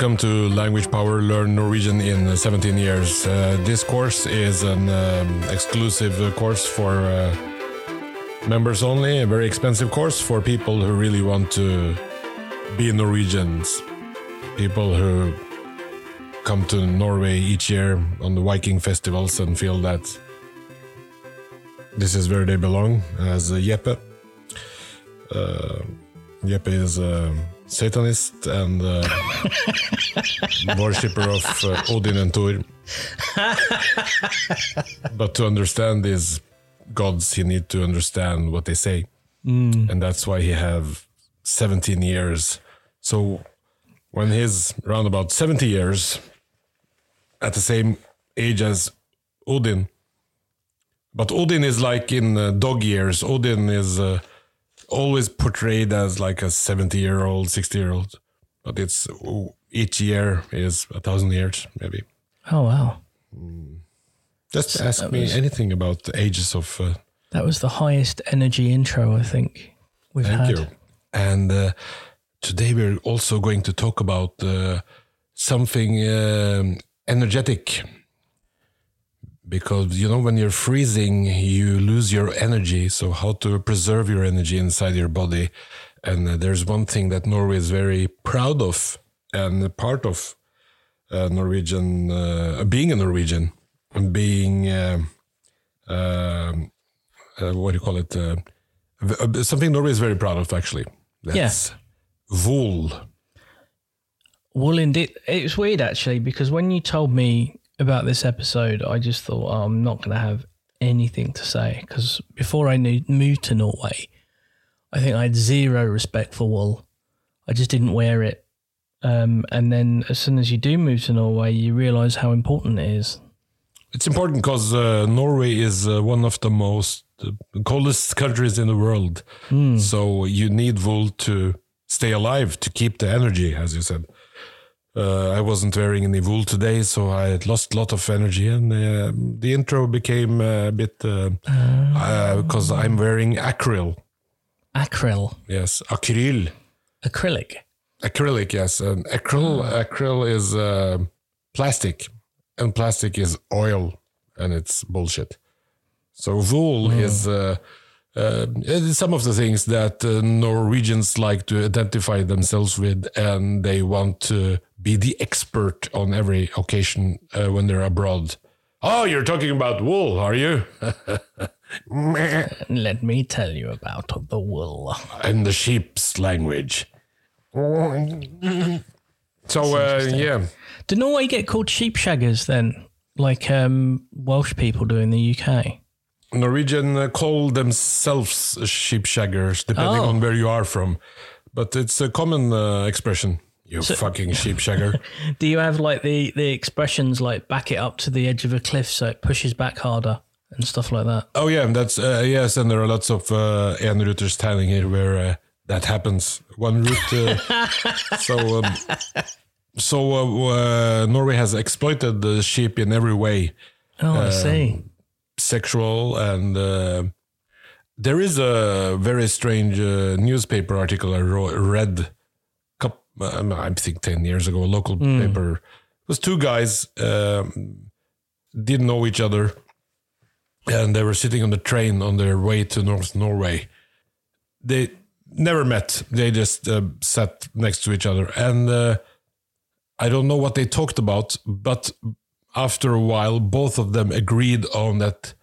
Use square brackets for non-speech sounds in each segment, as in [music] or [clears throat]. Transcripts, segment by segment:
Welcome to Language Power Learn Norwegian in 17 years. Uh, this course is an um, exclusive uh, course for uh, members only, a very expensive course for people who really want to be Norwegians. People who come to Norway each year on the Viking festivals and feel that this is where they belong, as uh, Jeppe. Uh, Jeppe is a Satanist and uh, [laughs] worshipper of uh, Odin and Thor. but to understand these gods, he need to understand what they say, and that's why he have 17 years. So when he's around about 70 years, at the same age as Odin, but Odin is like in uh, dog years. Odin is uh, always portrayed as like a 70 year old, 60 year old, but it's each year is a thousand years, maybe. Oh wow, Just ask me was- anything about the ages of. Uh, that was the highest energy intro I think we've thank had. you. And uh, today we're also going to talk about uh, something um, energetic. Because you know, when you're freezing, you lose your energy. So, how to preserve your energy inside your body? And uh, there's one thing that Norway is very proud of, and part of uh, Norwegian, uh, being a Norwegian, and being um um, uh, what do you call it? Uh, uh, something Norway is very proud of, actually. That's wool. Well, indeed, it's weird actually because when you told me about this episode, I just thought oh, I'm not going to have anything to say because before I knew, moved to Norway, I think I had zero respect for wool. I just didn't wear it. Um, and then as soon as you do move to Norway, you realise how important it is. It's important because uh, Norway is uh, one of the most uh, coldest countries in the world. So you need wool to stay alive, to keep the energy, as you said. Uh, I wasn't wearing any wool today, so I had lost a lot of energy, and uh, the intro became uh, a bit because I'm wearing acryl. Acryl, Yes, acryl. acrylic. Acrylic, yes. And acryl, acryl is uh, plastic, and plastic is oil, and it's bullshit. So wool is uh, some of the things that uh, Norwegians like to identify themselves with, and they want to be the expert on every occasion uh, when they're abroad. Oh, you're talking about wool, are you? [laughs] Let me tell you about the wool. In the sheep's language. So uh, yeah, Do Norway get called sheep shaggers then, like um, Welsh people do in the UK? Norwegian uh, call themselves sheep shaggers, depending Oh. on where you are from. But it's a common uh, expression. You fucking sheep [laughs] shagger. Do you have like the the expressions like back it up to the edge of a cliff so it pushes back harder and stuff like that? oh yeah, that's uh, yes, and there are lots of uh, enrouters telling here where uh, that happens. One route. Uh, [laughs] so um, so uh, uh, Norway has exploited the sheep in every way. Oh, I see. Sexual and uh, there is a very strange uh, newspaper article I read coup- um, I think 10 years ago a local paper. It was two guys um, didn't know each other and they were sitting on the train on their way to North Norway. They never met. They just uh, sat next to each other. And uh, I don't know what they talked about, but after a while, both of them agreed on that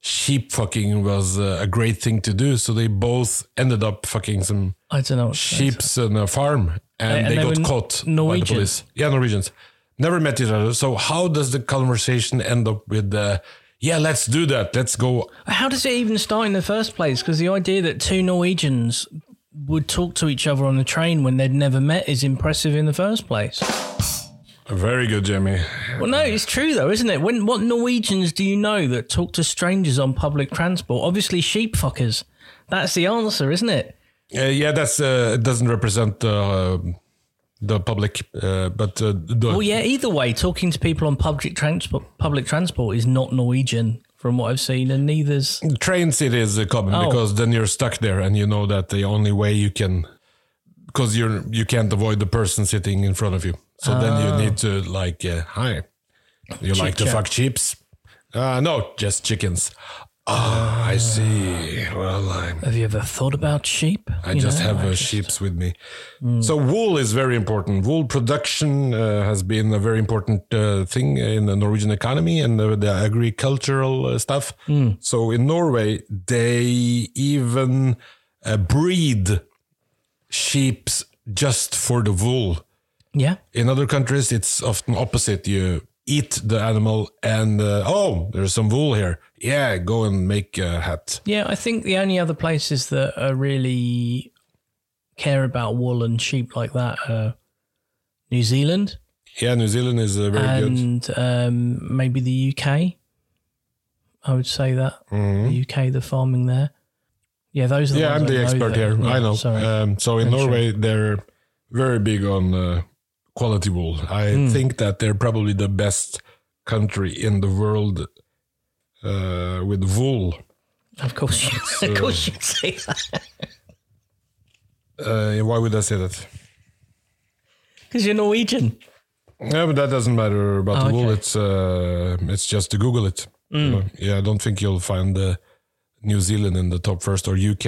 sheep fucking was uh, a great thing to do. So they both ended up fucking some I don't know. Sheeps on a farm, and, And they, they got caught by the police. Yeah, Norwegians never met each other. So how does the conversation end up with? Uh, yeah, let's do that. Let's go. How does it even start in the first place? Because the idea that two Norwegians would talk to each other on the train when they'd never met is impressive in the first place. Very good, Jamie. Well, no, it's true though, isn't it? When what Norwegians do you know that talk to strangers on public transport? Obviously, sheep fuckers. That's the answer, isn't it? Uh, yeah, that's uh, it doesn't represent uh, the public, uh, but uh, the, Well, yeah. Either way, talking to people on public transport, public transport is not Norwegian from what I've seen, and neither's. trains it is uh, common Oh. because then you're stuck there and you know that the only way you can because you're you can't avoid the person sitting in front of you. So then you need to like, uh, hi, you like to fuck sheeps? Uh, no, just chickens. Ah, I see. Well, I'm Have you ever thought about sheep? I You just know, have I uh, just- sheeps with me. So wool is very important. Wool production uh, has been a very important uh, thing in the Norwegian economy and the, the agricultural uh, stuff. So in Norway, they even uh, breed sheep just for the wool. Yeah. In other countries, it's often opposite. You eat the animal and uh, oh, there's some wool here. Yeah, go and make a hat. Yeah, I think the only other places that are really care about wool and sheep like that are New Zealand Yeah, New Zealand is uh, very good. and um, maybe the UK. I would say that the UK, the farming there. Yeah, those are the Mm-hmm. Yeah, I'm the expert here. Yeah, I know. Sorry. Um, so in Norway, they're very big on uh, quality wool. I Hmm. think that they're probably the best country in the world uh, with wool. of course, you, [laughs] of course you'd say that [laughs] Uh, why would I say that? because you're Norwegian. Yeah, but that doesn't matter about the wool. Oh, okay. Hmm. It's uh, it's just to Google it. You know? Yeah, I don't think you'll find uh, New Zealand in the top first or UK.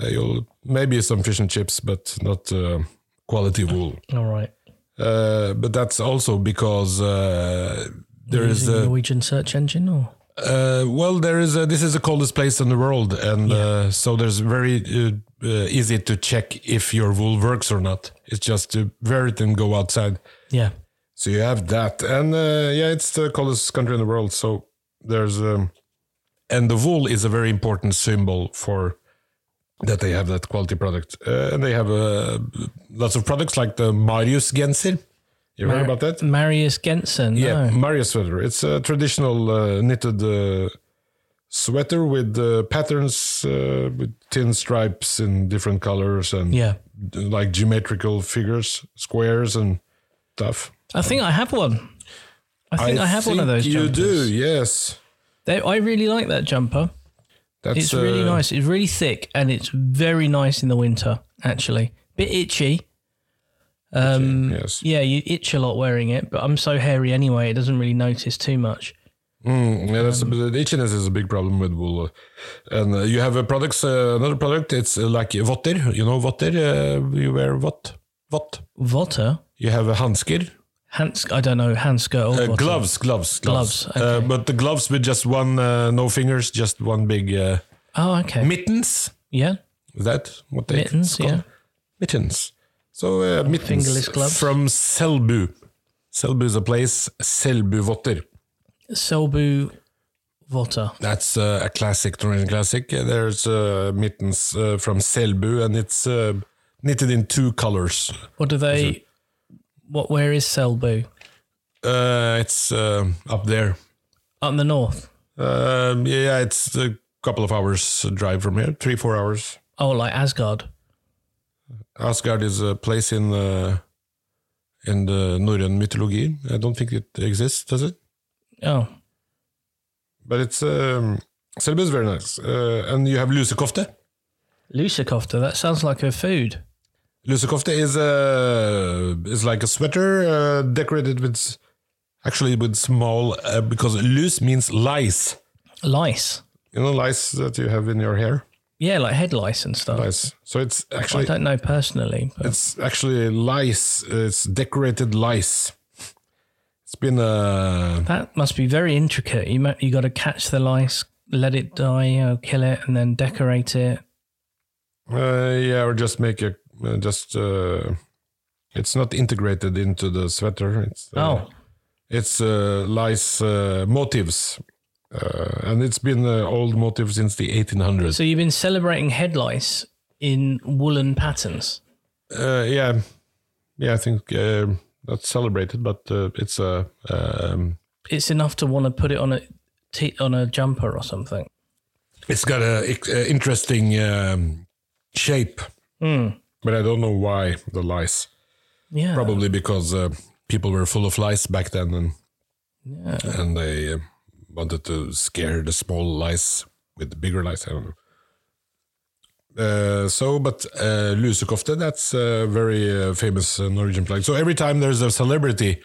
Uh, you'll maybe some fish and chips, but not uh, quality wool. All right. Uh, but that's also because uh, there is a Norwegian search engine or uh, well, there is a, this is the coldest place in the world, and uh, so there's very uh, uh, easy to check if your wool works or not. It's just to wear it and go outside. yeah. So you have that, and uh, yeah, it's the coldest country in the world. So there's um, and the wool is a very important symbol for that they have that quality product, uh, and they have uh, lots of products like the Marius Genser. You heard about that? Marius Gensen. Yeah, no. Marius sweater. It's a traditional uh, knitted uh, sweater with uh, patterns uh, with thin stripes in different colors and Yeah. like geometrical figures, squares and stuff. I think I have one. I think I, have one of those You jumpers. do, yes. They, I really like that jumper. That's It's really uh, nice. It's really thick and it's very nice in the winter, actually. Bit itchy. Um, Yes. Yeah, you itch a lot wearing it, but I'm so hairy anyway, it doesn't really notice too much. Mm, yeah, that's Um, a, the itchiness is a big problem with wool, and uh, you have a products. Uh, another product. It's uh, like votter. You know votter. Uh, you wear what? What? Votter? You have a handsker. Hans, I don't know, handskirt or Uh, gloves, gloves, gloves. Gloves, Uh, but the gloves with just one, uh, no fingers, just one big uh, Oh, okay. mittens. yeah. Is that what they Mittens, yeah. Mittens. So uh, mittens fingerless gloves. from Selbu. Selbu is a place. Selbu votter. Selbu votter. That's uh, a classic Norwegian classic. Uh, There's uh, mittens uh, from Selbu, and it's uh, knitted in two colors. What do they, what, where is Selbu? Uh, it's uh, up there. In the north. Um, yeah, it's a couple of hours drive from here, three four hours. Oh, like Asgard. Asgard is a place in the in the Northern mythology. I don't think it exists, does it? Oh, But it's um, Selbu is very nice, uh, and you have lusekofte. Lusekofte. That sounds like a food. Lusekofte is a is like a sweater uh, decorated with actually with small uh, because lus means lice. Lice. You know lice that you have in your hair. Yeah, like head lice and stuff. Lice. So it's actually I don't know personally, but it's actually lice. It's decorated lice. It's been uh, that must be very intricate. You ma- you got to catch the lice, let it die, you know, kill it, and then decorate it. uh yeah, or just make a uh, just uh, it's not integrated into the sweater. It's uh, Oh, It's uh, lice uh, motifs, uh, and it's been uh, old motif since the 1800s. so you've been celebrating head lice in woolen patterns. Uh, yeah, yeah, I think uh, not celebrated, but uh, it's a um, It's enough to want to put it on a t- on a jumper or something. it's got a, a interesting um, shape, but I don't know why the lice. Yeah, Probably because uh, people were full of lice back then, and and they uh, wanted to scare the small lice with the bigger lice. I don't know. Uh, so, but uh, lusekofte, that's a very uh, famous uh, Norwegian flag. So every time there's a celebrity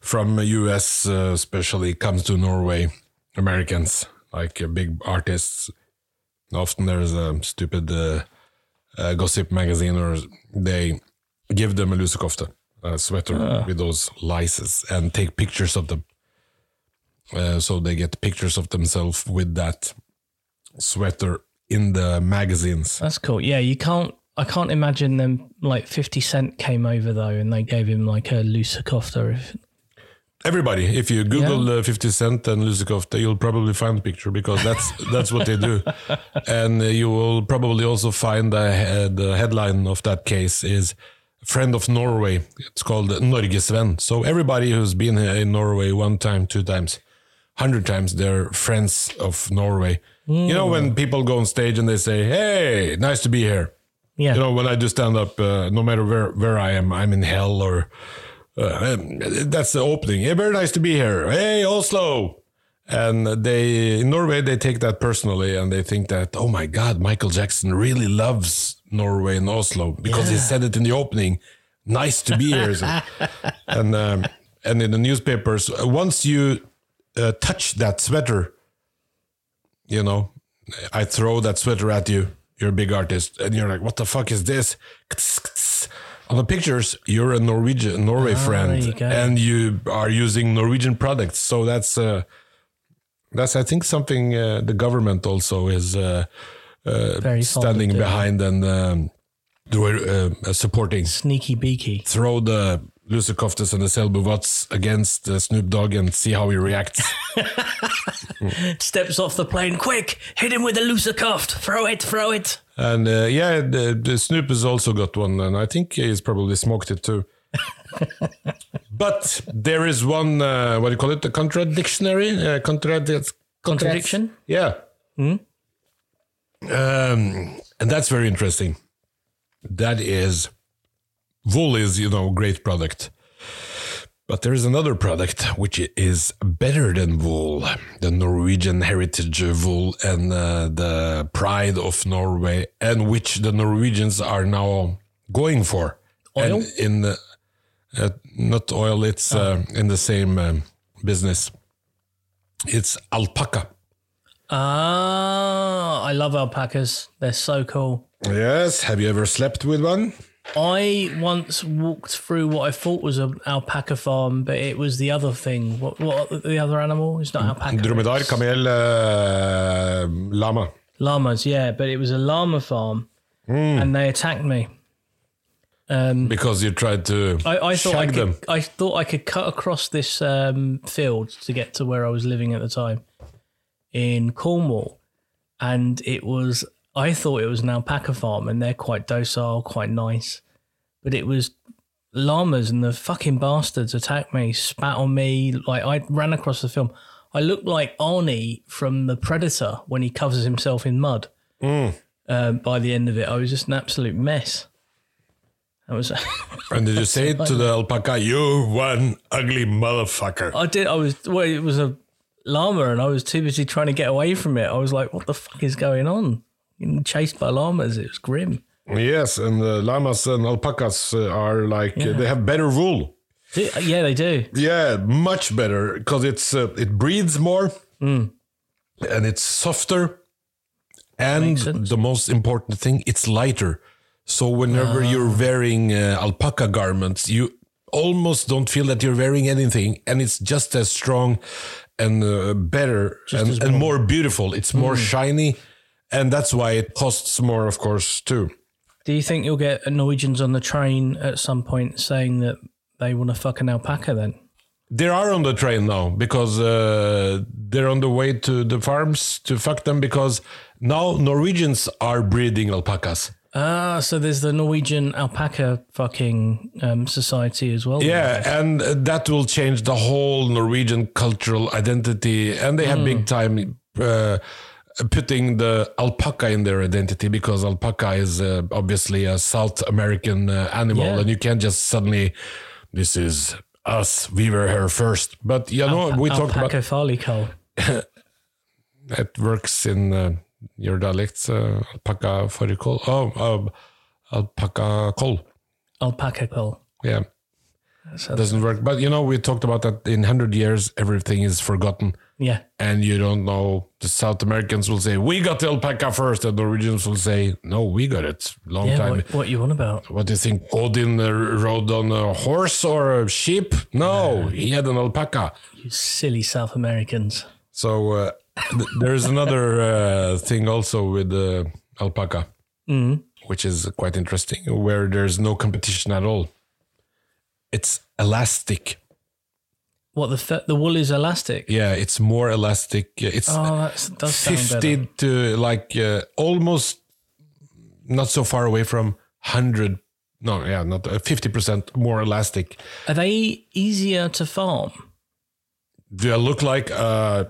from US, uh, especially comes to Norway, Americans like uh, big artists, often there's a stupid uh, uh, gossip magazine, or they give them a lusekofte, a sweater with those lices, and take pictures of them. Uh, so they get pictures of themselves with that sweater in the magazines. That's cool. Yeah, you can't. I can't imagine them like Fifty Cent came over though, and they gave him like a looser kofta. If, Everybody, if you Google uh, 50 Cent and lusekofte, you'll probably find the picture because that's [laughs] that's what they do, [laughs] and uh, you will probably also find the, uh, the headline of that case is "Friend of Norway." It's called Norgesvenn. So everybody who's been in Norway one time, two times, hundred times, they're friends of Norway. You know when people go on stage and they say, "Hey, nice to be here." yeah, You know, when I do stand up, uh, no matter where, where I am, I'm in hell or uh, that's the opening. Hey, very nice to be here. Hey, Oslo. And they in Norway they take that personally and they think that oh my God, Michael Jackson really loves Norway and Oslo because he said it in the opening. Nice to be here, [laughs] and um, and in the newspapers, once you uh, touch that sweater, you know, I throw that sweater at you. You're a big artist, and you're like, "What the fuck is this?" On the pictures, you're a Norwegian Norway friend, Ah, there you and you are using Norwegian products. So that's uh, that's I think something uh, the government also is uh, uh, Very fond of standing behind and um, do- uh, supporting. sneaky beaky. Throw the Lusekoftes and the Selbuvats against uh, Snoop Dogg and see how he reacts. [laughs] Steps off the plane, quick! Hit him with a looser cuffed. Throw it, throw it. And uh, yeah, the, the Snoop has also got one, and I think he's probably smoked it too. [laughs] but there is one, uh, what do you call it, The contradictionary? Uh, contradic- Contradiction? Yeah. Um, and that's very interesting. That is, wool is, you know, great product. But there is another product which is better than wool, the Norwegian heritage wool and uh, the pride of Norway, and which the Norwegians are now going for. Oil? And in the, uh, not oil, it's uh, in the same um, business. It's alpaca. Ah, I love alpacas. They're so cool. Yes. Have you ever slept with one? I once walked through what I thought was an alpaca farm, but it was the other thing. What what the other animal? It's not alpaca. Dromedar, it's kamel, uh, llama. Llamas, yeah, but it was a llama farm, and they attacked me. Because you tried to I, I thought I could, them. I thought I could cut across this um, field to get to where I was living at the time in Cornwall, and it was. I thought it was an alpaca farm, and they're quite docile, quite nice, but it was llamas, and the fucking bastards attacked me, spat on me. Like I ran across the film. I looked like Arnie from The Predator when he covers himself in mud. Mm. Um, by the end of it, I was just an absolute mess. I was. [laughs] And did you say to the alpaca, you one ugly motherfucker? I did. I was. Well, it was a llama, and I was too busy trying to get away from it. I was like, "What the fuck is going on?" Getting chased by llamas. It was grim. Yes, and the llamas and alpacas uh, are like, uh, they have better wool. Yeah, they do. Yeah, much better because it's uh, it breathes more Mm. and it's softer. And the most important thing, it's lighter. So whenever Ah. you're wearing uh, alpaca garments, you almost don't feel that you're wearing anything, and it's just as strong and uh, better and, and more beautiful. It's more Mm. shiny, and that's why it costs more, of course, too. Do you think you'll get Norwegians on the train at some point saying that they want to fuck an alpaca? Then They are on the train now because uh, they're on the way to the farms to fuck them because now Norwegians are breeding alpacas. ah, so there's the Norwegian alpaca fucking um, society as well. Yeah, and that will change the whole Norwegian cultural identity. And they have big time uh, putting the alpaca in their identity because alpaca is uh, obviously a South American uh, animal, Yeah. and you can't just suddenly, this is us, we were here first. But you know, we talked about alpaca follicle. [laughs] it works in uh, your dialects, uh, alpaca fårikål. Oh, um, alpaca kål. Alpaca coal. Yeah, So, doesn't work. But you know, we talked about that in hundred years, everything is forgotten, yeah. and you don't know. The South Americans will say, "We got the alpaca first. and the Norwegians will say, "No, we got it long Yeah. time." What, what you on about? What do you think? Odin uh, rode on a horse or a sheep? No, he had an alpaca. You silly South Americans. So uh, th- there's another uh, thing also with uh, alpaca, Mm. which is quite interesting, where there's no competition at all. It's elastic. What the fe- the wool is elastic. Yeah, it's more elastic. It's Oh, that does sound 50 to like uh, almost not so far away from 100. No, yeah, not uh, 50% more elastic. Are they easier to farm? Do I look like a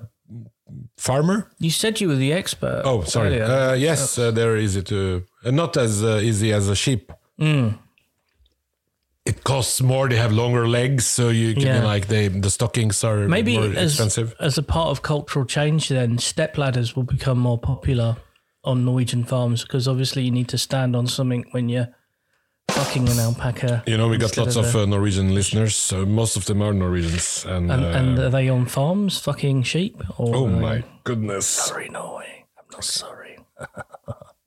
farmer? You said you were the expert. Oh, sorry. Uh, yes, uh, they're easy to, uh, not as uh, easy as a sheep. Mm. It costs more. They have longer legs, so you can Yeah. like they the stockings are Maybe more as, expensive. as a part of cultural change, then step ladders will become more popular on Norwegian farms because obviously you need to stand on something when you're fucking an alpaca. You know, we got lots of uh, Norwegian listeners. So most of them are Norwegians, and, And, uh, and are they on farms fucking sheep? Or oh my goodness. Sorry, Norway. I'm not sorry. [laughs]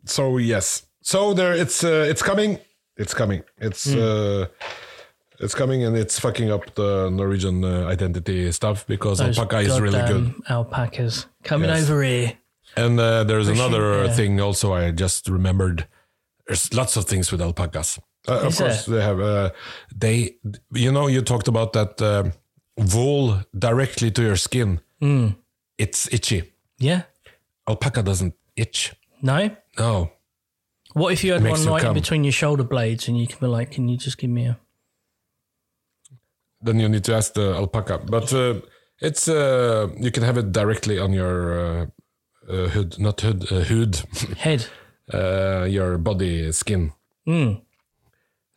So yes, so there it's uh, it's coming. It's coming. It's Hmm. uh, it's coming, and it's fucking up the Norwegian uh, identity stuff because Those alpaca is really good. Alpacas coming Yes. over here. And uh, there's another yeah. thing also I just remembered. There's lots of things with alpacas. Uh, of course, they have. Uh, they, you know, you talked about that uh, wool directly to your skin. Hmm. It's itchy. Yeah. Alpaca doesn't itch. No. No, What if you had one right in between your shoulder blades and you can be like, can you just give me a. then you need to ask the alpaca. But uh, it's uh, you can have it directly on your uh, uh, hood, not hood, uh, hood, [laughs] Head. uh, your body skin. Mm.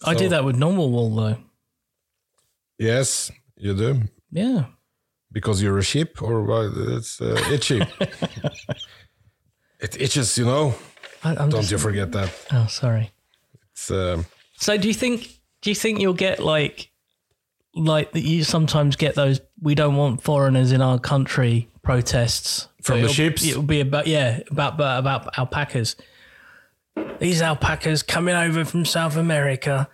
I do that with normal wool though. Yes, you do. Yeah. because you're a sheep or? It's uh, itchy. [laughs] it itches, you know. I, I'm Don't just, you forget that. Oh, sorry. It's uh, So do you think do you think you'll get like like that you sometimes get those we don't want foreigners in our country protests From But the it'll- It'll be about yeah, about about, about alpacas. These alpacas coming over from South America,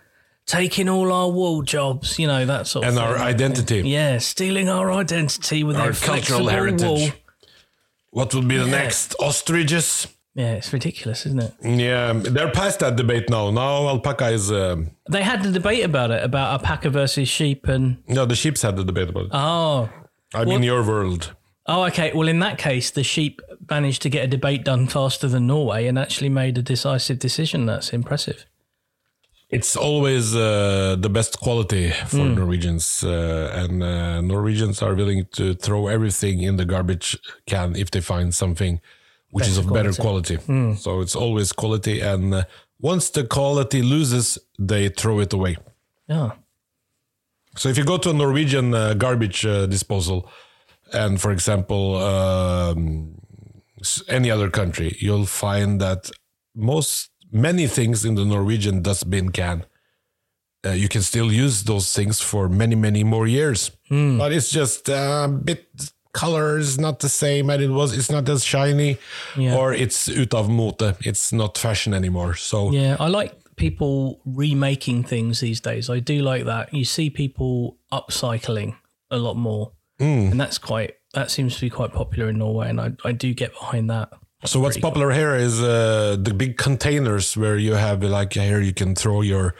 taking all our wool jobs, you know, that sort and of And our identity. Yeah, stealing our identity with Our their cultural heritage. wool. What will be the next? Ostriches. Yeah, it's ridiculous, isn't it? Yeah, they're past that debate now. Now alpaca is. Um, They had the debate about it, about alpaca versus sheep and no, the sheep's had the debate about it. oh I'm in your world. Oh, okay. Well, in that case, the sheep managed to get a debate done faster than Norway and actually made a decisive decision. That's impressive. It's always uh, the best quality for Norwegians, uh, and uh, Norwegians are willing to throw everything in the garbage can if they find something which is of better quality. So it's always quality, and uh, once the quality loses, they throw it away. Yeah. So if you go to a Norwegian uh, garbage uh, disposal, and for example, um, any other country, you'll find that most many things in the Norwegian dustbin can. Uh, you can still use those things for many, many more years, but it's just a bit color is not the same and it was. It's not as shiny, Yeah. or it's ut av mote. It's not fashion anymore. So Yeah. I like people remaking things these days. I do like that. You see people upcycling a lot more. Hmm. And that's quite, that seems to be quite popular in Norway. And I, I do get behind that. So what's popular here is uh, the big containers where you have like here you can throw your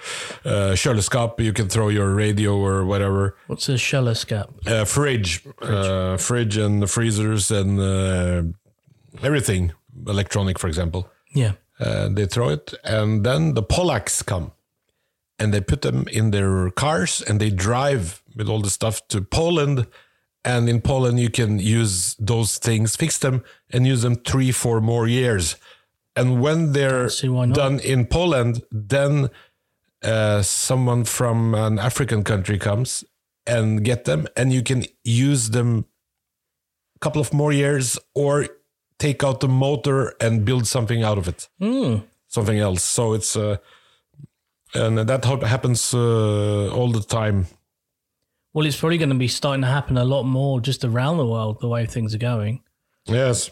uh, kjøleskap, you can throw your radio or whatever, What's a shellerskap? uh, fridge, uh, fridge and the freezers and uh, everything electronic, for example. Yeah. Uh, they throw it, and then the Polacks come, and they put them in their cars and they drive with all the stuff to Poland. And in Poland, you can use those things, fix them, and use them three, four more years. And when they're see why not. done in Poland, then uh, someone from an African country comes and get them, and you can use them a couple of more years or take out the motor and build something out of it, something else. So it's uh, and that happens uh, all the time. Well, it's probably going to be starting to happen a lot more just around the world the way things are going. Yes,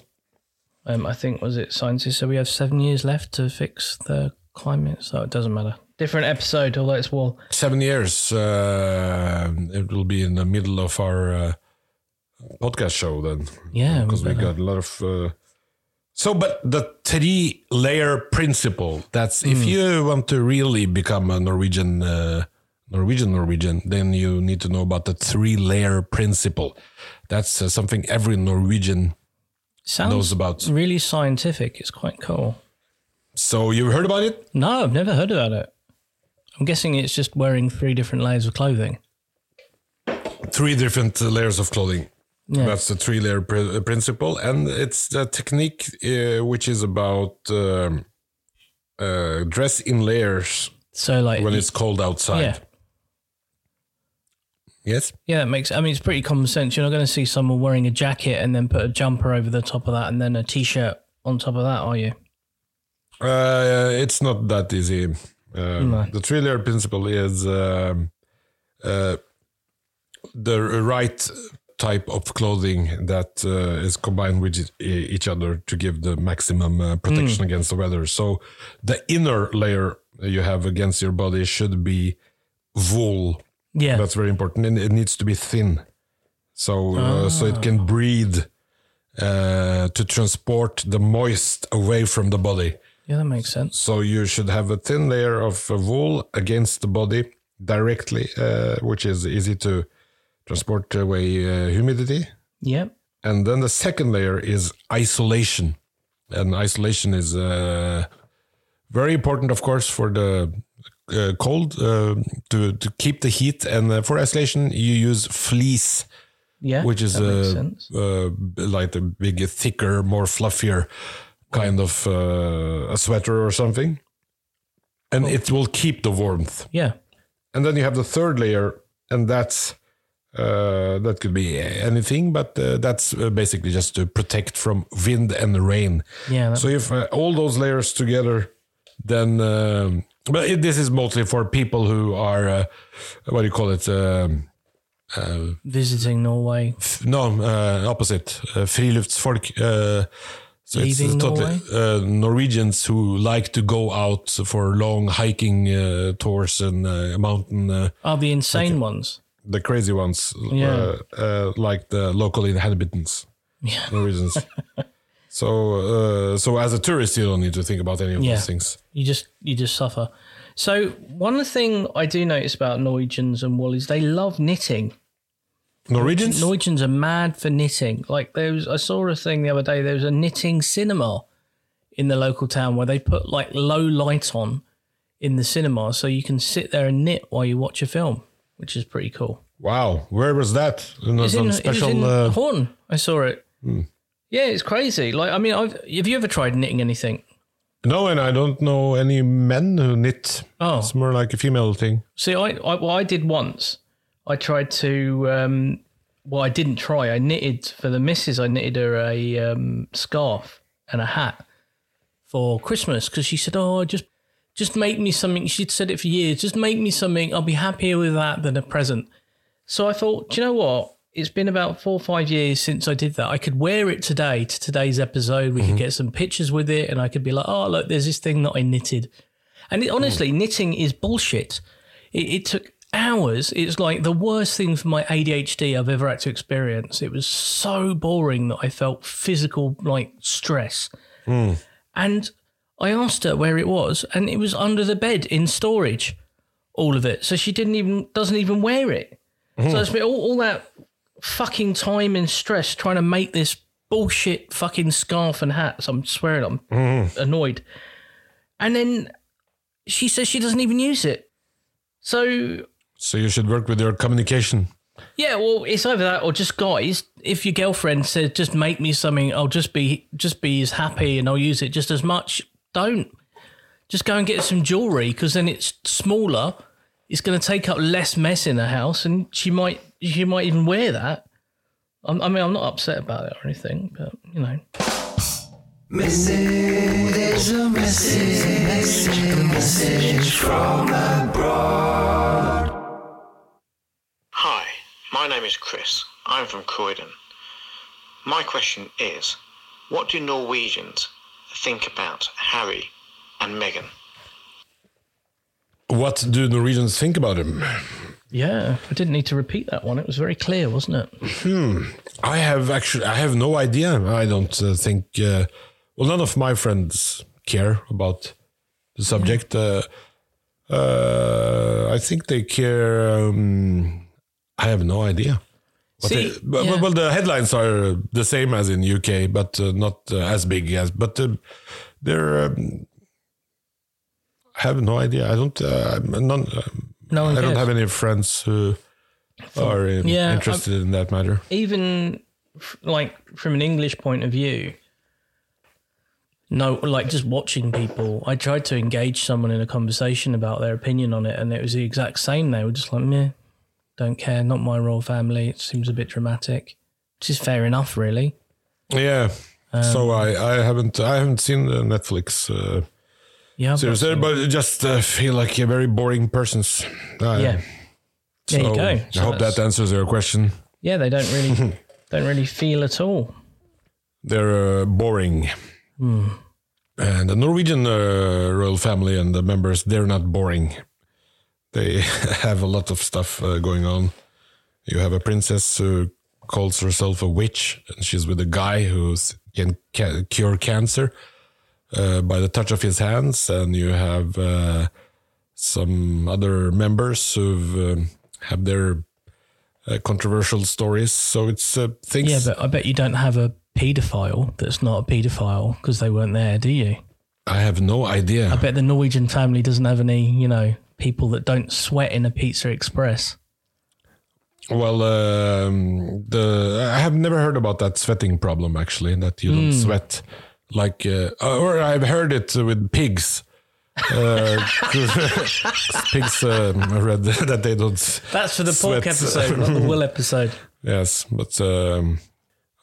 Um, I think was it scientists. So we have seven years left to fix the climate. So it doesn't matter. Different episode, although it's war. seven years. Uh, it will be in the middle of our uh, podcast show then. Yeah, because we got a lot of. Uh, so, but the three layer principle. That's if you want to really become a Norwegian, uh, Norwegian Norwegian, then you need to know about the three layer principle. That's uh, something every Norwegian Sounds knows about. really scientific. It's quite cool. So you've heard about it? No, I've never heard about it. I'm guessing it's just wearing three different layers of clothing. Three different uh, layers of clothing. Yeah. That's the three layer pr- principle, and it's the technique uh, which is about um, uh, dress in layers So like, when it's cold outside. yeah, Yes. yeah, that makes. I mean, it's pretty common sense. You're not going to see someone wearing a jacket and then put a jumper over the top of that and then a t-shirt on top of that, are you? Uh, it's not that easy. Uh, No. The three layer principle is um, uh, the right type of clothing that uh, is combined with each- other to give the maximum uh, protection against the weather. So the inner layer you have against your body should be wool. Yeah, That's very important, and it needs to be thin, so uh, so it can breathe uh, to transport the moist away from the body. yeah, that makes sense. So you should have a thin layer of wool against the body directly, uh, which is easy to transport away uh, humidity. Yep. And then the second layer is isolation, and isolation is uh, very important, of course, for the uh, cold uh, to to keep the heat. And uh, for isolation, you use fleece Yeah, which is uh, uh, like a big, thicker, more fluffier kind of uh, a sweater or something, and it will keep the warmth. Yeah, And then you have the third layer, and that's uh, that could be anything, but uh, that's uh, basically just to protect from wind and rain. yeah, So if uh, all those layers together, then um, but it, this is mostly for people who are uh, what do you call it? Um, visiting Norway. F- No, uh, opposite. Uh, friluftsfolk. Uh, so Leaving totally, uh, Norwegians who like to go out for long hiking uh, tours and uh, mountain, uh, Are the insane ones? the crazy ones, Yeah. uh, uh, like the local inhabitants, Yeah. Norwegians. [laughs] so, uh, so as a tourist, you don't need to think about any of Yeah. those things. You just you just suffer. So one thing I do notice about Norwegians and wool is they love knitting. Norwegians? Norwegians are mad for knitting. Like there was, I saw a thing the other day. There was a knitting cinema in the local town where they put like low light on in the cinema, so you can sit there and knit while you watch a film, which is pretty cool. Wow, where was that? You know, It's in, was special. in uh, hmm. Horn. I saw it. Yeah, it's crazy. Like I mean, I've, have you ever tried knitting anything? no, and I don't know any men who knit. Oh, It's more like a female thing. See, I, I well, I did once. I tried to. Um, well, I didn't try. I knitted for the missus. I knitted her a um, scarf and a hat for Christmas because she said, "Oh, just just make me something." She'd said it for years. Just make me something. I'll be happier with that than a present. So I thought, do you know what? It's been about four or five years since I did that. I could wear it today to today's episode. We could mm-hmm. get some pictures with it, and I could be like, "Oh, look, there's this thing that I knitted." And it, honestly, mm. knitting is bullshit. It, it took hours. It's like the worst thing for my ADHD I've ever had to experience. It was so boring that I felt physical like stress. Mm. And I asked her where it was, and it was under the bed in storage, all of it. So she didn't even doesn't even wear it. So mm. it's been all, all that fucking time and stress trying to make this bullshit fucking scarf and hat. So I'm swearing I'm mm-hmm. annoyed. And then she says she doesn't even use it. So So you should work with your communication. yeah, well, it's either that or just guys. If your girlfriend says just make me something, I'll just be just be as happy and I'll use it just as much. Don't just go and get some jewelry because then it's smaller. It's going to take up less mess in the house, and she might she might even wear that. I'm, I mean, I'm not upset about it or anything, but you know. There's a message, a message from abroad. Hi, my name is Chris. I'm from Croydon. My question is, what do Norwegians think about Harry and Meghan? What do Norwegians think about him? Yeah, I didn't need to repeat that one. It was very clear, wasn't it? I have actually, I have no idea. I don't uh, think. Uh, well, none of my friends care about the subject. Uh, uh, I think they care. Um, I have no idea. See, they- but- yeah. Well, the headlines are the same as in UK, but uh, not uh, as big as. But uh, they're. Um, I have no idea. I don't. Uh, I'm none, No one I don't have any friends who are in- Yeah, interested in that matter. even f- like from an English point of view, no, like just watching people, I tried to engage someone in a conversation about their opinion on it, and it was the exact same. They were just like, meh, don't care, not my royal family. It seems a bit dramatic, which is fair enough, really. Yeah. Um, so I, I haven't I haven't seen the Netflix uh, Yeah, I've series, got uh, but just uh, feel like a very boring persons. Uh, yeah, There you go. I So hope that answers your question. yeah, they don't really, [laughs] don't really feel at all. They're uh, boring. Hmm. And the Norwegian uh, royal family and the members, they're not boring. They [laughs] have a lot of stuff uh, going on. You have a princess who calls herself a witch, and she's with a guy who can ca- cure cancer uh, by the touch of his hands. And you have uh, some other members who um, have their uh, controversial stories. So it's uh, things. Yeah, but I bet you don't have a paedophile that's not a paedophile because they weren't there, do you? I have no idea. I bet the Norwegian family doesn't have any, you know, people that don't sweat in a Pizza Express. Well, um, the I have never heard about that sweating problem actually. That you don't sweat like, uh, or I've heard it with pigs. Uh, [laughs] pigs uh, I read [laughs] that they don't. That's for the Sweat. pork episode, not the wool episode. [laughs] Yes, but um,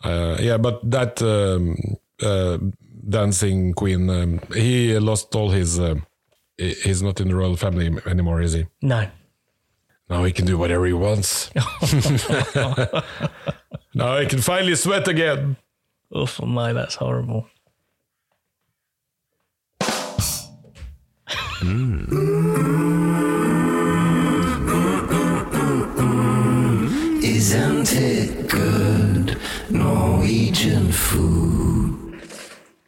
uh, yeah, but that um, uh, dancing queen, um, he lost all his. Uh, he's not in the royal family anymore, is he? No. Now he can do whatever he wants. now he can finally sweat again. Oh my, that's horrible. Isn't it good? Norwegian food.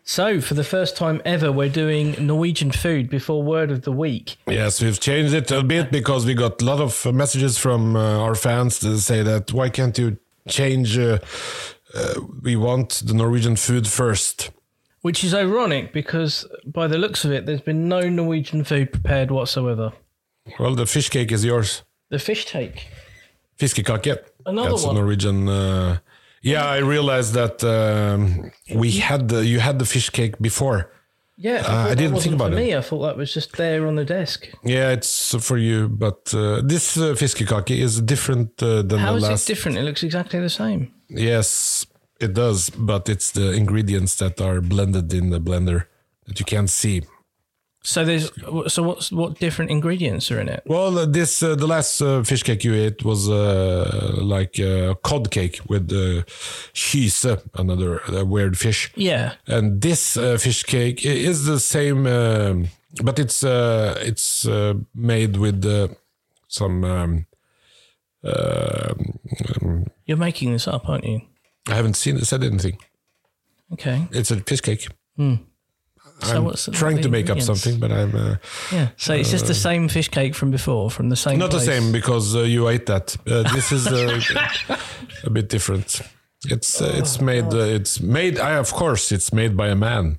So, for the first time ever, we're doing Norwegian food before word of the week. Yes, we've changed it a bit because we got a lot of uh, messages from uh, our fans to say that why can't you change? Uh, uh, we want the Norwegian food first. Which is ironic because, by the looks of it, there's been no Norwegian food prepared whatsoever. Well, the fish cake is yours. The fish cake. Fiskekake. Another That's one. Norwegian. Uh, yeah, I realized that um, we had the you had the fish cake before. Yeah, I, Uh, I didn't think about for it. me. I thought that was just there on the desk. Yeah, it's for you, but uh, this uh, fiskekake is different uh, than How the is last. it different? It looks exactly the same. Yes, it does, but it's the ingredients that are blended in the blender that you can't see. So there's so what's what different ingredients are in it? Well, uh, this uh, the last uh, fish cake you ate was uh, like a cod cake with uh, hyse, another uh, weird fish. Yeah, And this uh, fish cake is the same, um, but it's uh, it's uh, made with uh, some. Um, um, you're making this up, aren't you? I haven't seen it, said anything. Okay. It's a fish cake. So I'm what's trying to make up something, but I'm uh, Yeah. So it's just the same fish cake from before, from the same. not the same because uh, you ate that. Uh, this is uh, [laughs] a bit different. It's uh, it's made uh, it's made. I of course it's made by a man.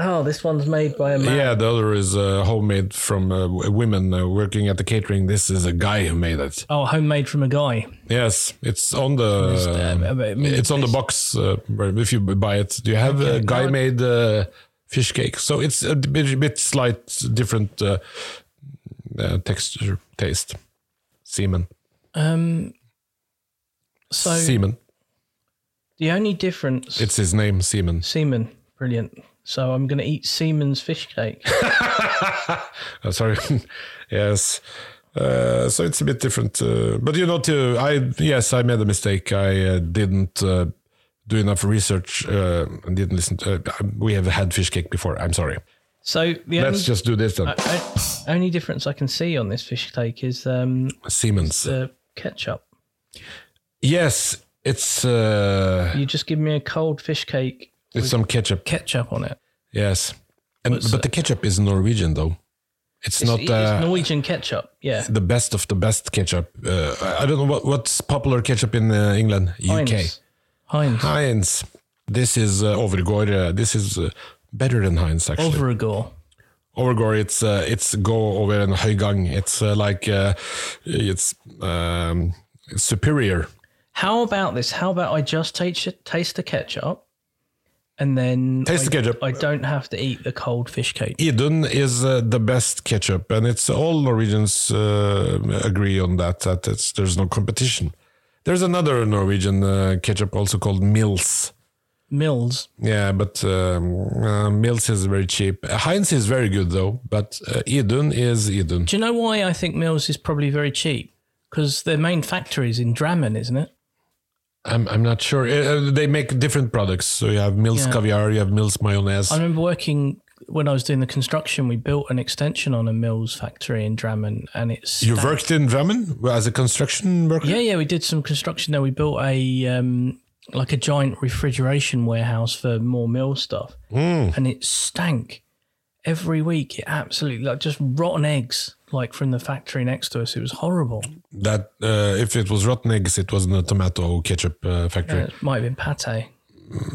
Oh, this one's made by a man. Yeah, the other is uh, homemade from uh, women uh, working at the catering. This is a guy who made it. Oh, homemade from a guy. Yes, it's on the uh, it's on the box uh, if you buy it. Do you have a guy no. made uh, fish cake? So it's a bit, bit slight different uh, uh, texture taste. Semen, Um. So semen. the only difference, It's his name, semen. semen. Brilliant. So I'm going to eat Siemens fish cake. [laughs] Uh, sorry. [laughs] yes. Uh, so it's a bit different. Uh, but you know, too, I yes, I made a mistake. I uh, didn't uh, do enough research uh, and didn't listen. To, uh, we have had fish cake before. I'm sorry. So the only, Let's just do this then. o- only difference I can see on this fish cake is um, Siemens. the ketchup. yes, it's uh, You just give me a cold fish cake, it's some ketchup. ketchup on it. Yes, and What's but the ketchup is Norwegian though. It's, It's, not it's uh, Norwegian ketchup. Yeah. the best of the best ketchup. Uh, I don't know what what's popular ketchup in uh, England, UK. Heinz. Heinz. This is uh, Overgård. Uh, this is uh, better than Heinz actually. Overgård. Overgård. It's uh, it's go over en høygang. It's uh, like uh, it's um, superior. How about this? How about I just taste taste the ketchup, and then Taste I, the ketchup. I don't have to eat the cold fish cake. Idun is uh, the best ketchup, and it's all Norwegians uh, agree on that. That it's, there's no competition. There's another Norwegian uh, ketchup also called Mills. Mills. Yeah, but um, uh, Mills is very cheap. Heinz is very good though, but uh, Idun is Idun. Do you know why I think Mills is probably very cheap? Because their main factory is in Drammen, isn't it? I'm I'm not sure. Uh, they make different products. So you have Mills Yeah. caviar, you have Mills mayonnaise. I remember working when I was doing the construction. We built an extension on a Mills factory in Drammen, and it's you worked in Drammen as a construction worker. Yeah, yeah, we did some construction there. We built a um, like a giant refrigeration warehouse for more mill stuff, Hmm. and it stank every week. It absolutely like just rotten eggs, like from the factory next to us. It was horrible. That uh, if it was rotten eggs, it wasn't a tomato ketchup uh, factory. It might have been pate.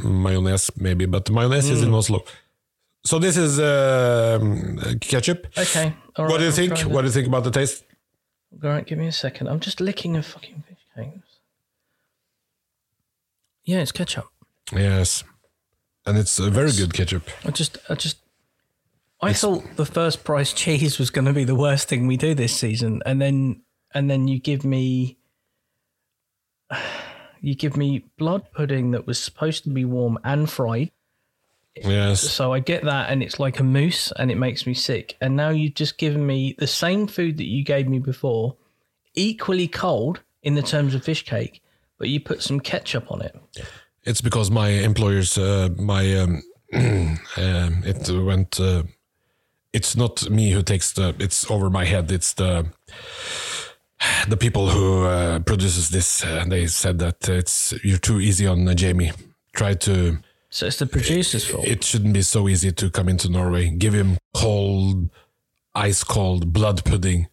mayonnaise maybe, but mayonnaise is Mm. in Oslo. So this is um, ketchup. Okay, what do you I'll think? What do you think about the taste? All right, give me a second. I'm just licking a fucking fish cake. Yeah, it's ketchup. Yes, and it's a very good ketchup. I just, I just, I thought the first price cheese was going to be the worst thing we do this season, and then, and then you give me, [sighs] you give me blood pudding that was supposed to be warm and fried. Yes, So I get that, and it's like a mousse, and it makes me sick. And now you've just given me the same food that you gave me before, equally cold in the terms of fish cake, but you put some ketchup on it. it's because my employers, uh, my um, [clears throat] um, it went. Uh, it's not me who takes the. It's over my head. It's the the people who uh, produces this. Uh, they said that it's you're too easy on uh, Jamie. Try to. So it's the producer's fault. It shouldn't be so easy to come into Norway. Give him cold, ice cold blood pudding,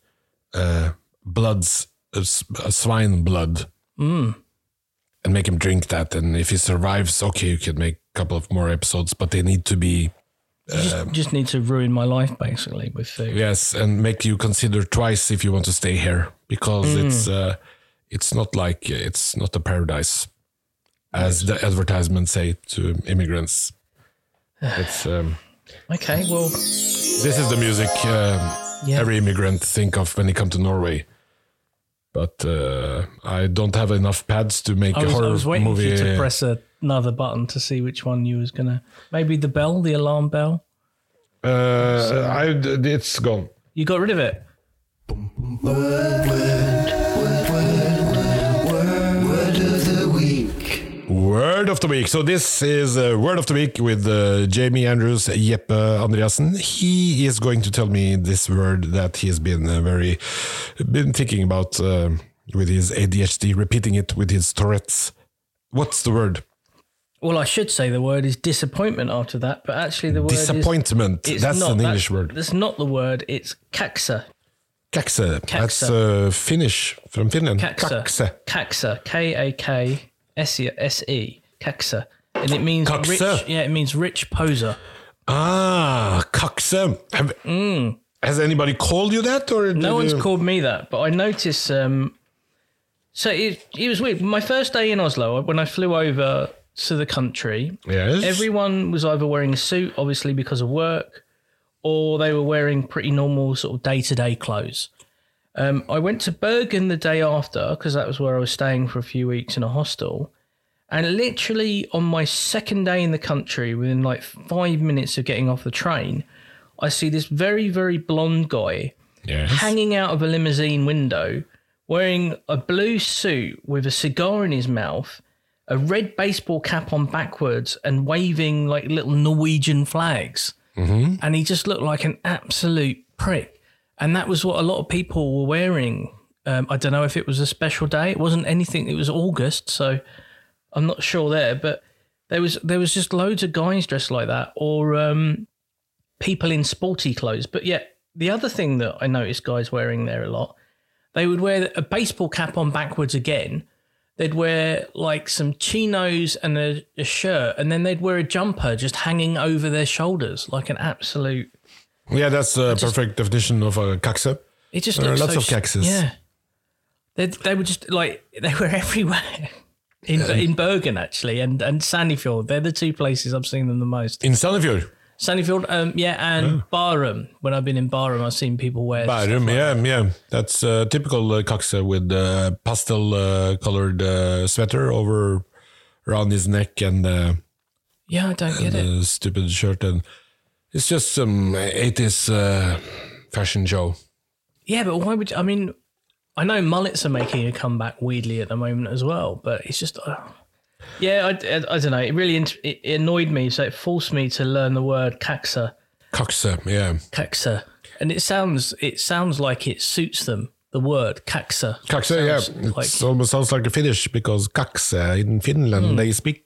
uh, bloods, uh, uh, swine blood, and make him drink that. And if he survives, okay, you can make a couple of more episodes, but they need to be just, you just need to ruin my life basically with food. yes, and make you consider twice if you want to stay here because it's uh, it's not like it's not a paradise, as the advertisements say to immigrants. It's um, Okay, well, this is the music um, Yeah. every immigrant think of when they come to Norway. But uh, I don't have enough pads to make I a was, I horror was waiting movie. for you to press a, another button to see which one you was gonna. Maybe the bell, the alarm bell. uh, I, it's gone. You got rid of it. Word of the week. Word of the week. So this is uh, word of the week with uh, Jamie Andrews, Jeppe Andreasen. He is going to tell me this word that he has been uh, very been thinking about uh, with his ADHD, repeating it with his Tourette's. What's the word? Well, I should say the word is disappointment after that, but actually the word Disappointment. is. That's not, an English word. That's not the word. It's kaksa. Kakse. That's uh, Finnish from Finland. Kaksa. Kaksa. K A K S E S E. Kaksa. And it means Kakse. rich. Yeah, it means rich poser. Ah, kakse. Have, Has anybody called you that, or Mm. No one's you- called me that, but I noticed. Um, so it, it was weird. My first day in Oslo, when I flew over to the country, Yes. everyone was either wearing a suit, obviously because of work, or they were wearing pretty normal sort of day to day clothes. Um, I went to Bergen the day after because that was where I was staying for a few weeks in a hostel, And literally on my second day in the country, within like five minutes of getting off the train, I see this very, very blonde guy Yes. hanging out of a limousine window, wearing a blue suit with a cigar in his mouth, a red baseball cap on backwards, and waving like little Norwegian flags. Mm-hmm. And he just looked like an absolute prick. And that was what a lot of people were wearing. Um, I don't know if it was a special day. It wasn't anything. It was August, so I'm not sure there. But there was there was just loads of guys dressed like that, or um, people in sporty clothes. But yet, the other thing that I noticed guys wearing there a lot, they would wear a baseball cap on backwards again. They'd wear like some chinos and a, a shirt, and then they'd wear a jumper just hanging over their shoulders, like an absolute. Yeah, that's a perfect definition of a kakse. It just There are lots so of st- Yeah, they they were just like [laughs] they were everywhere. In, in Bergen actually and and Sandefjord they're the two places I've seen them the most In Sandefjord. Sandefjord um yeah and Barham when I've been in Barham I've seen people wear Bærum, yeah, yeah. That's a typical uh, with uh, pastel uh, colored uh, sweater over around his neck and uh, yeah I don't get it the stupid shirt. And it's just some 80s uh, fashion show. Yeah, but why would you, I mean? I know mullets are making a comeback weirdly at the moment as well, but it's just, uh, yeah, I, I, I don't know. It really int- it, it annoyed me, so it forced me to learn the word kaksa, Kakse, yeah. kaksa, and it sounds it sounds like it suits them. The word kaksa. Kakse, yeah. Sounds It almost sounds like a Finnish because kakse in Finland, Hmm. they speak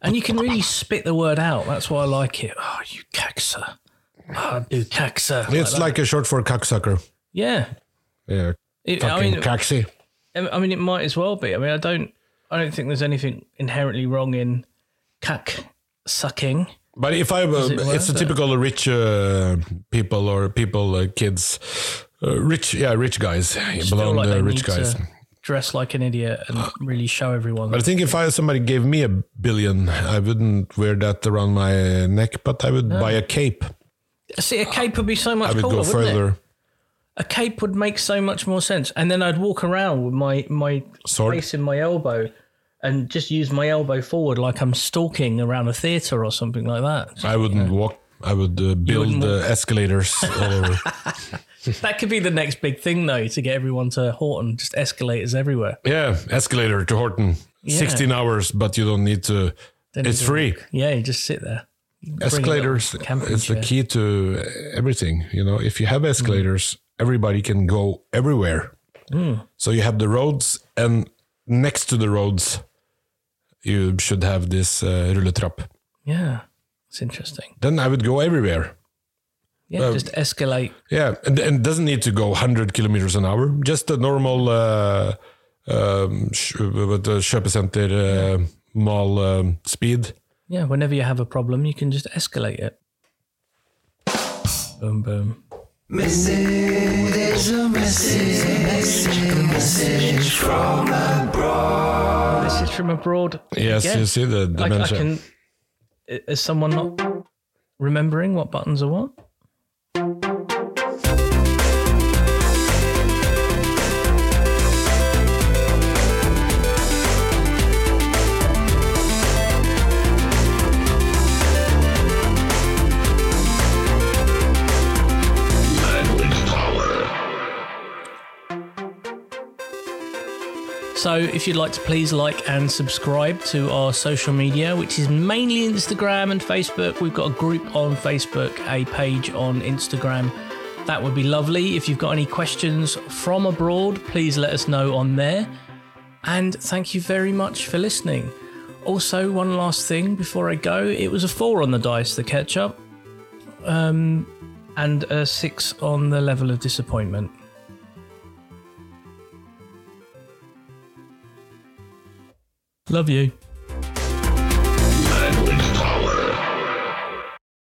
And you can really spit the word out. That's why I like it. Oh, you kaksa. Oh, do kaksa. It's that. like a short for cocksucker. yeah. Yeah. It, I Fucking mean, kaxi. I mean, it might as well be. I mean, I don't, I don't think there's anything inherently wrong in cack sucking. But if I, were, it it's a typical rich uh, people or people, uh, kids, uh, rich, yeah, rich guys, feel like uh, rich guys. to dress like an idiot and really show everyone. But I think if I somebody gave me a billion, I wouldn't wear that around my neck, but I would buy a cape. See, a cape would be so much I would cooler, go wouldn't it? Further. A cape would make so much more sense, and then I'd walk around with my my Sword. face in my elbow, and just use my elbow forward like I'm stalking around a theatre or something like that. I wouldn't walk. I would uh, build wouldn't uh, escalators [laughs] all over. That could be the next big thing, though, to get everyone to Horten. Just escalators everywhere. Yeah, escalator to Horten. 16 hours, but you don't need to. Don't it's need to free. Yeah, you just sit there. Bring a little Escalators camping is the key to everything. You know, if you have escalators, everybody can go everywhere. Hmm. So you have the roads, and next to the roads, you should have this uh, rulletrapp. Yeah, it's interesting. Then I would go everywhere. Yeah, just escalate. Yeah, and, and doesn't need to go 100 kilometers an hour. Just a normal uh, um, sh- with the kjøpesenter uh, mall um, speed. Yeah, whenever you have a problem, you can just escalate it. Boom, boom. Missing, there's a message, message, message from abroad. Message from abroad. Yes, Yeah. you see the I, I can. Is someone not remembering what buttons are what? So, if you'd like to please like and subscribe to our social media, which is mainly Instagram and Facebook, we've got a group on Facebook, a page on Instagram. That would be lovely. If you've got any questions from abroad, please let us know on there. And thank you very much for listening. Also, one last thing before I go it was a four on the dice, the ketchup, um, and a six on the level of disappointment. Love you.